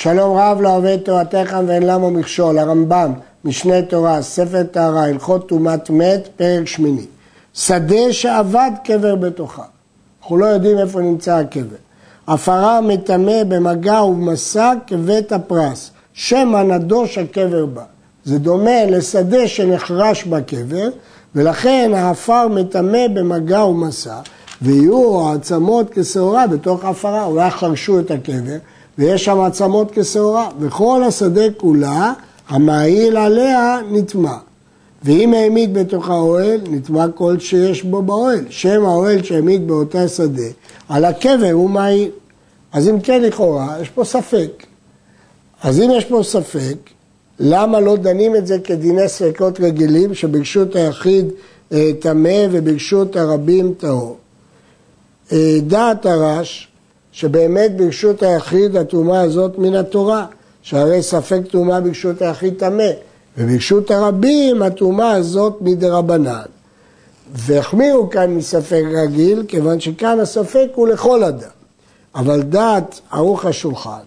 שלום רב לא אוהב תורתך ואין למה מכשול, הרמב"ם, משנה תורה, ספר טהרה, הלכות טומאת מת, פרק שמיני. שדה שאבד קבר בתוכה. אנחנו לא יודעים איפה נמצא הקבר. הפרה מטמא במגע ובמסע כבית הפרס, שמא נדוש הקבר בה. זה דומה לשדה שנחרש בקבר, ולכן העפר מטמא במגע ומסע, ויהיו העצמות כשעורה בתוך ההפרה, אולי חרשו את הקבר, ויש שם עצמות כשעורה, וכל השדה כולה, המעיל עליה נטמע. ואם העמיד בתוך האוהל, נטמע כל שיש בו באוהל. שם האוהל שהעמיד באותה שדה, על הקבר הוא מעיל. אז אם כן לכאורה, יש פה ספק. אז אם יש פה ספק, למה לא דנים את זה כדיני ספקות רגילים, שברשות היחיד אה, טמא וברשות הרבים טהור? אה, דעת הרש, שבאמת ברשות היחיד הטומאה הזאת מן התורה, שהרי ספק טומאה ברשות היחיד טמא, וברשות הרבים הטומאה הזאת מדרבנן. והחמירו כאן מספק רגיל, כיוון שכאן הספק הוא לכל אדם. אבל דעת ערוך השולחן,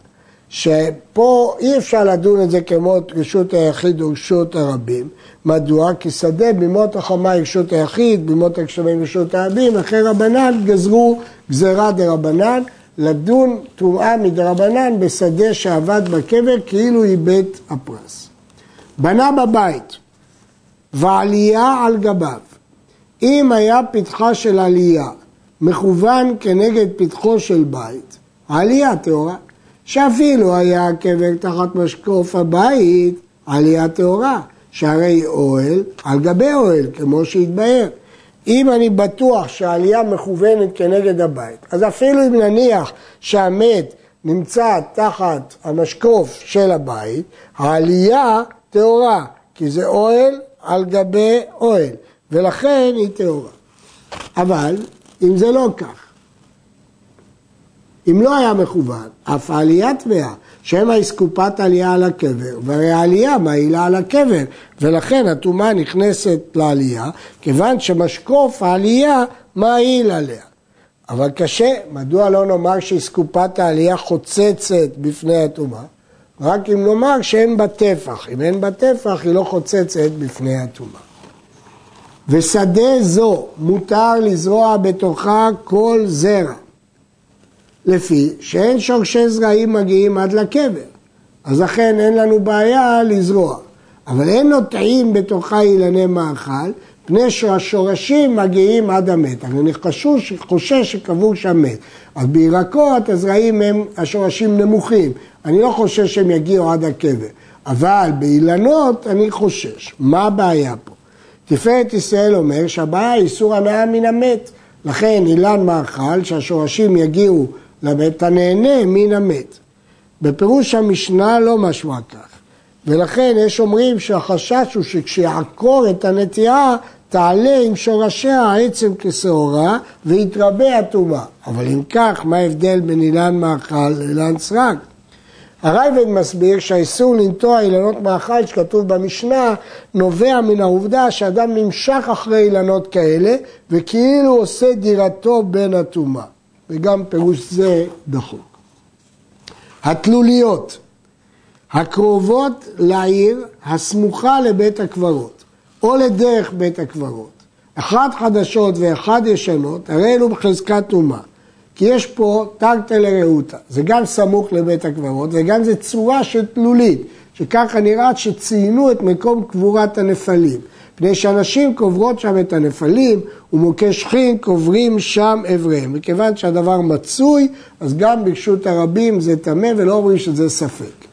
שפה אי אפשר לדון את זה כמו רשות היחיד ורשות הרבים. מדוע? כי שדה בימות החמה רשות היחיד, בימות הגשמים רשות הרבים, אחרי רבנן גזרו גזירה דרבנן, לדון טומאה מדרבנן בשדה שעבד בקבר כאילו בית הפרס. בנה בבית ועלייה על גביו. אם היה פתחה של עלייה מכוון כנגד פתחו של בית, עלייה טהורה. שאפילו היה הקבר תחת משקוף הבית, עלייה טהורה, שהרי אוהל על גבי אוהל, כמו שהתבהר. אם אני בטוח שהעלייה מכוונת כנגד הבית, אז אפילו אם נניח שהמת נמצא תחת המשקוף של הבית, העלייה טהורה, כי זה אוהל על גבי אוהל, ולכן היא טהורה. אבל אם זה לא כך, אם לא היה מכוון, אף העלייה טמאה, שמא אסקופת עלייה על הקבר, והרי העלייה מעילה על הקבר, ולכן הטומאה נכנסת לעלייה, כיוון שמשקוף העלייה מעיל עליה. אבל קשה, מדוע לא נאמר שאסקופת העלייה חוצצת בפני הטומאה? רק אם נאמר שאין בה טפח, אם אין בה טפח היא לא חוצצת בפני הטומאה. ושדה זו מותר לזרוע בתוכה כל זרע, לפי שאין שורשי זרעים מגיעים עד לקבר, אז לכן אין לנו בעיה לזרוע. אבל אין נוטעים בתוכה אילני מאכל, פני שהשורשים מגיעים עד המת. אני חשוש, חושש שקבור שם מת. אז בירקות הזרעים הם, השורשים נמוכים. אני לא חושש שהם יגיעו עד הקבר. אבל באילנות אני חושש. מה הבעיה פה? תפארת ישראל אומר שהבעיה היא איסור הנאה מן המת. לכן אילן מאכל שהשורשים יגיעו לבית הנהנה מן המת. בפירוש המשנה לא משמע כך. ולכן יש אומרים שהחשש הוא שכשיעקור את הנטיעה תעלה עם שורשיה העצם כשעורה ויתרבה הטומאה. אבל אם כך, מה ההבדל בין אילן מאכל לאילן סרק? הרייבד מסביר שהאיסור לנטוע אילנות מאכל שכתוב במשנה נובע מן העובדה שאדם נמשך אחרי אילנות כאלה וכאילו עושה דירתו בין הטומאה וגם פירוש זה דחוק. התלוליות הקרובות לעיר הסמוכה לבית הקברות או לדרך בית הקברות אחת חדשות ואחת ישנות הרי אלו בחזקת טומאה כי יש פה תרתא לרעותא, זה גם סמוך לבית הקברות וגם זה צורה של תלולית, שככה נראה שציינו את מקום קבורת הנפלים. מפני שאנשים קוברות שם את הנפלים ומוכי שכין קוברים שם אבריהם. מכיוון שהדבר מצוי, אז גם ברשות הרבים זה טמא ולא אומרים שזה ספק.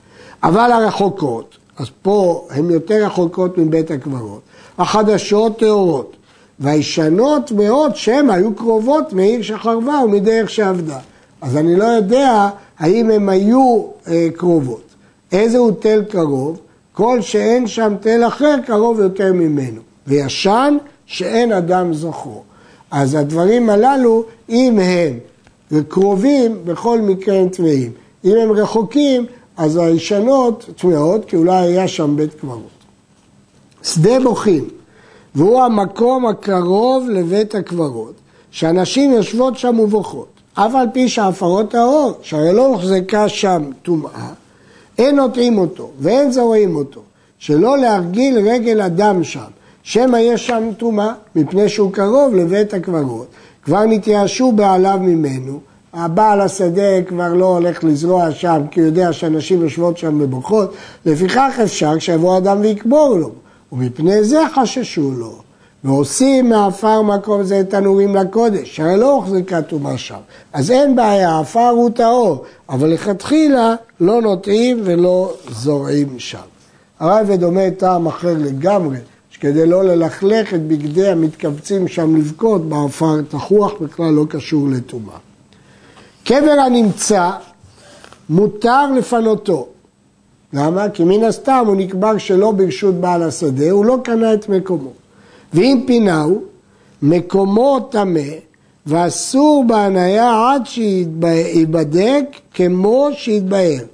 אבל הרחוקות, אז פה הן יותר רחוקות מבית הקברות, החדשות טהורות. והישנות מאוד שהן היו קרובות מעיר שחרבה ומדרך שעבדה. אז אני לא יודע האם הן היו אה, קרובות. איזה הוא תל קרוב? כל שאין שם תל אחר קרוב יותר ממנו. וישן שאין אדם זוכרו. אז הדברים הללו, אם הם קרובים, בכל מקרה הם טמאים. אם הם רחוקים, אז הישנות טמאות, כי אולי היה שם בית קברות. שדה בוכים והוא המקום הקרוב לבית הקברות, שאנשים יושבות שם ובוכות. אף על פי שהפרות האור, שהרי לא הוחזקה שם טומאה, אין נוטעים אותו ואין זורעים אותו, שלא להרגיל רגל אדם שם, שמא יש שם טומאה, מפני שהוא קרוב לבית הקברות, כבר נתייאשו בעליו ממנו, הבעל השדה כבר לא הולך לזרוע שם, כי הוא יודע שאנשים יושבות שם ובוכות, לפיכך אפשר שיבוא אדם ויקבור לו, ומפני זה חששו לו. ועושים מעפר מקום זה תנורים לקודש, הרי לא הוחזקה טומאה שם. אז אין בעיה, העפר הוא טהור, אבל לכתחילה לא נוטעים ולא זורעים שם. הרייבד אומר טעם אחר לגמרי, שכדי לא ללכלך את בגדי המתכווצים שם לבכות בעפר תחוח בכלל לא קשור לטומאה. קבר הנמצא מותר לפנותו. למה? כי מן הסתם הוא נקבר שלא ברשות בעל השדה, הוא לא קנה את מקומו. ואם פינהו, מקומו טמא, ואסור בהניה עד שייבדק כמו שיתבהר.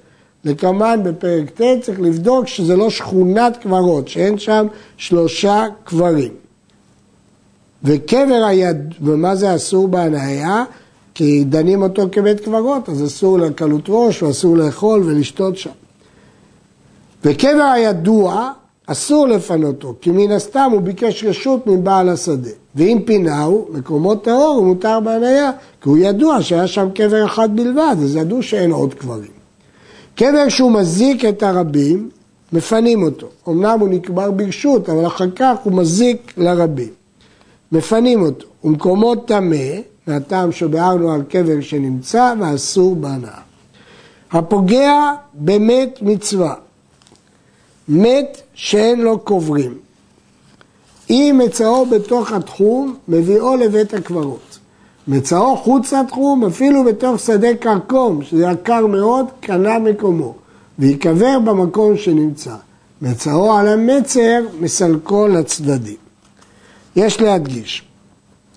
לקמן בפרק ט' צריך לבדוק שזה לא שכונת קברות, שאין שם שלושה קברים. וקבר היד, ומה זה אסור בהניה? כי דנים אותו כבית קברות, אז אסור לקלות ראש ואסור לאכול ולשתות שם. וקבר הידוע, אסור לפנותו, כי מן הסתם הוא ביקש רשות מבעל השדה. ואם פינהו, מקומות טהור, הוא מותר בהניה, כי הוא ידוע שהיה שם קבר אחד בלבד, אז ידעו שאין עוד קברים. קבר שהוא מזיק את הרבים, מפנים אותו. אמנם הוא נקבר ברשות, אבל אחר כך הוא מזיק לרבים. מפנים אותו. ומקומות טמא, מהטעם שביארנו על קבר שנמצא ואסור בהנאה. הפוגע במת מצווה, מת שאין לו קוברים. אם מצאו בתוך התחום, מביאו לבית הקברות. מצאו חוץ לתחום, אפילו בתוך שדה כרכום, שזה יקר מאוד, קנה מקומו, ויקבר במקום שנמצא. מצאו על המצר, מסלקו לצדדים. יש להדגיש,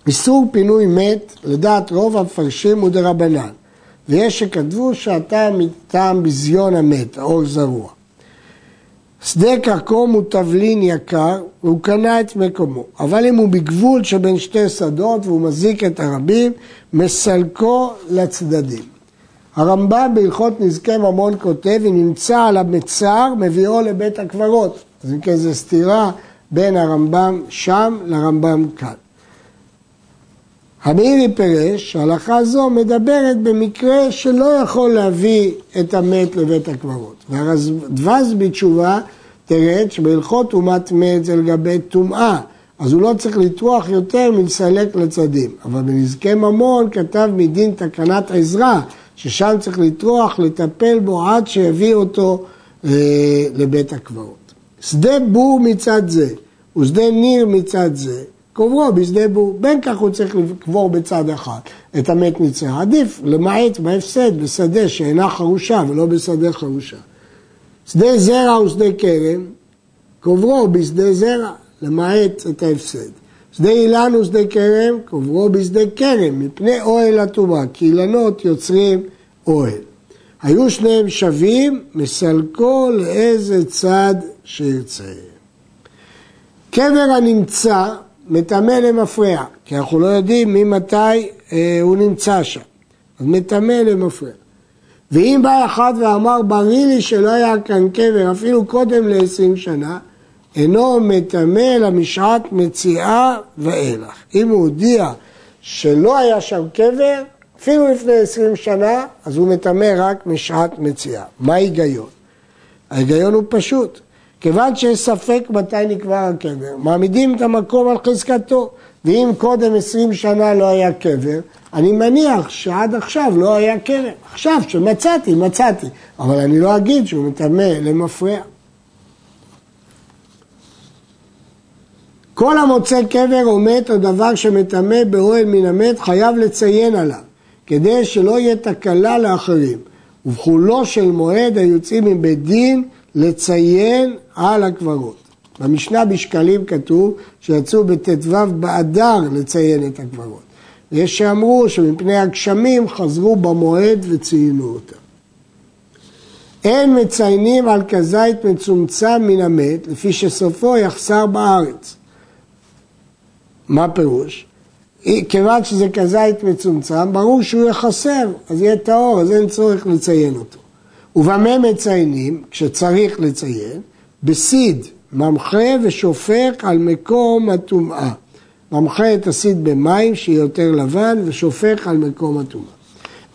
איסור פינוי מת, לדעת רוב המפרשים הוא דרבנן, ויש שכתבו שהטעם מטעם ביזיון המת, האור זרוע. שדה כרכום הוא תבלין יקר, והוא קנה את מקומו. אבל אם הוא בגבול שבין שתי שדות והוא מזיק את הרבים, מסלקו לצדדים. הרמב"ם בהלכות נזקי ממון כותב, אם נמצא על המצר, מביאו לבית הקברות. אז אם כן זו סתירה בין הרמב"ם שם לרמב"ם כאן. המאירי פירש שההלכה זו מדברת במקרה שלא יכול להביא את המת לבית הקברות. והרדווז בתשובה תרד שבהלכות טומאת מת זה לגבי טומאה, אז הוא לא צריך לטרוח יותר מלסלק לצדים. אבל בנזקי ממון כתב מדין תקנת עזרא, ששם צריך לטרוח, לטפל בו עד שיביא אותו אה, לבית הקברות. שדה בור מצד זה ושדה ניר מצד זה, קוברו בשדה בור. בין כך הוא צריך לקבור בצד אחד את המת ניצח. עדיף למעט בהפסד בשדה שאינה חרושה ולא בשדה חרושה. שדה זרע ושדה כרם, קוברו בשדה זרע, למעט את ההפסד. שדה אילן ושדה כרם, קוברו בשדה כרם, מפני אוהל הטומאה, כי אילנות יוצרים אוהל. היו שניהם שווים, מסלקו לאיזה צד שירצה. קבר הנמצא מטמא למפרע, כי אנחנו לא יודעים ממתי אה, הוא נמצא שם, אז מטמא למפרע. ואם בא אחד ואמר, בריא לי שלא היה כאן קבר אפילו קודם ל-20 שנה, אינו מטמא למשעת מציאה ואילך. אם הוא הודיע שלא היה שם קבר, אפילו לפני 20 שנה, אז הוא מטמא רק משעת מציאה. מה ההיגיון? ההיגיון הוא פשוט. כיוון שיש ספק מתי נקבר הקבר, מעמידים את המקום על חזקתו. ואם קודם עשרים שנה לא היה קבר, אני מניח שעד עכשיו לא היה קבר. עכשיו, שמצאתי, מצאתי. אבל אני לא אגיד שהוא מטמא למפרע. כל המוצא קבר או מת או דבר שמטמא באוהל מן המת חייב לציין עליו, כדי שלא יהיה תקלה לאחרים. ובחולו של מועד היוצאים מבית דין לציין על הקברות. במשנה בשקלים כתוב שיצאו בט"ו באדר לציין את הקברות. ויש שאמרו שמפני הגשמים חזרו במועד וציינו אותם. אין מציינים על כזית מצומצם מן המת, לפי שסופו יחסר בארץ. מה פירוש? כיוון שזה כזית מצומצם, ברור שהוא יחסר, אז יהיה טהור, אז אין צורך לציין אותו. ובמה מציינים, כשצריך לציין, בסיד ממחה ושופך על מקום הטומאה. ממחה את הסיד במים שיהיה יותר לבן ושופך על מקום הטומאה.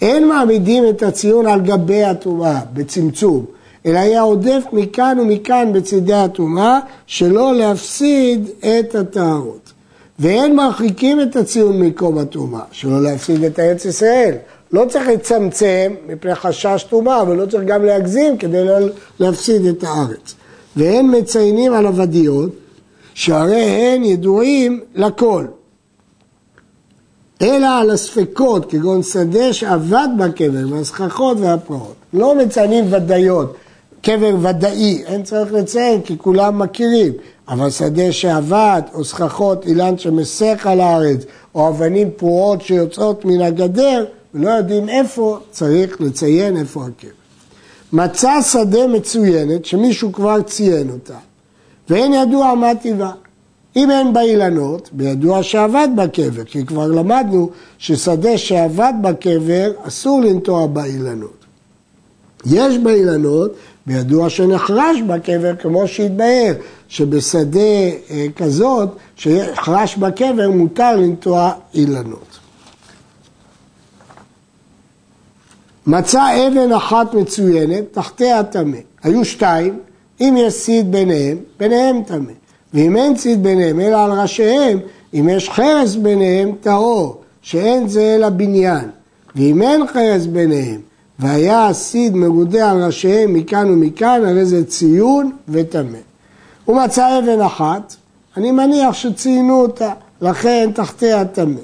אין מעמידים את הציון על גבי הטומאה, בצמצום, אלא היה עודף מכאן ומכאן בצידי הטומאה, שלא להפסיד את הטהרות. ואין מרחיקים את הציון ממקום הטומאה, שלא להפסיד את ארץ ישראל. לא צריך לצמצם מפני חשש טומאה, ולא צריך גם להגזים כדי לא להפסיד את הארץ. והם מציינים על עבדיות, שהרי הן ידועים לכל. אלא על הספקות, כגון שדה שעבד בקבר, והסככות והפרעות. לא מציינים ודאיות, קבר ודאי, אין צריך לציין כי כולם מכירים, אבל שדה שעבד, או סככות, אילן שמסך על הארץ, או אבנים פרועות שיוצאות מן הגדר, ולא יודעים איפה, צריך לציין איפה הקבר. מצא שדה מצוינת שמישהו כבר ציין אותה, ואין ידוע מה טיבה. אם אין בה אילנות, בידוע שעבד בקבר, כי כבר למדנו ששדה שעבד בקבר, אסור לנטוע בה אילנות. יש בה אילנות, בידוע שנחרש בקבר, כמו שהתבהר, שבשדה אה, כזאת, שחרש בקבר, מותר לנטוע אילנות. מצא אבן אחת מצוינת, תחתיה טמא. היו שתיים, אם יש סיד ביניהם, ביניהם טמא. ואם אין ציד ביניהם אלא על ראשיהם, אם יש חרס ביניהם, טהור, שאין זה אלא בניין. ואם אין חרס ביניהם, והיה הסיד מרודה על ראשיהם מכאן ומכאן, הרי זה ציון וטמא. הוא מצא אבן אחת, אני מניח שציינו אותה, לכן תחתיה טמא.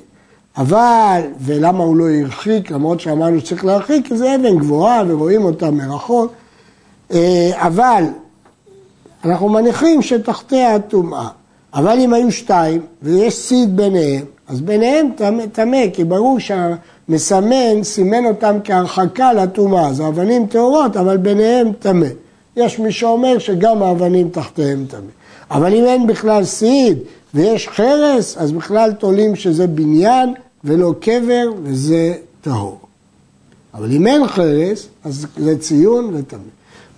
אבל, ולמה הוא לא הרחיק, למרות שאמרנו שצריך להרחיק, כי זה אבן גבוהה ורואים אותה מרחוק, אה, אבל אנחנו מניחים שתחתיה הטומאה. אבל אם היו שתיים ויש סיד ביניהם, אז ביניהם טמא, כי ברור שהמסמן סימן אותם כהרחקה לטומאה. זה אבנים טהורות, אבל ביניהם טמא. יש מי שאומר שגם האבנים תחתיהם טמא. אבל אם אין בכלל סיד ויש חרס, אז בכלל תולים שזה בניין ולא קבר וזה טהור. אבל אם אין חרס, אז זה ציון וטמא.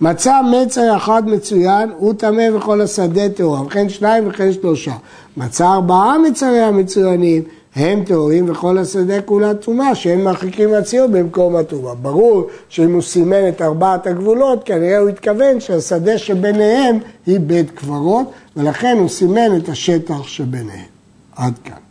מצא מצר אחד מצוין, הוא טמא וכל השדה טהורה, וכן שניים וכן שלושה. מצא ארבעה מצרי המצוינים, הם טהורים וכל השדה כולה טומאה, שהם מרחיקים מהציון במקום הטומאה. ברור שאם הוא סימן את ארבעת הגבולות, כנראה הוא התכוון שהשדה שביניהם היא בית קברות, ולכן הוא סימן את השטח שביניהם. עד כאן.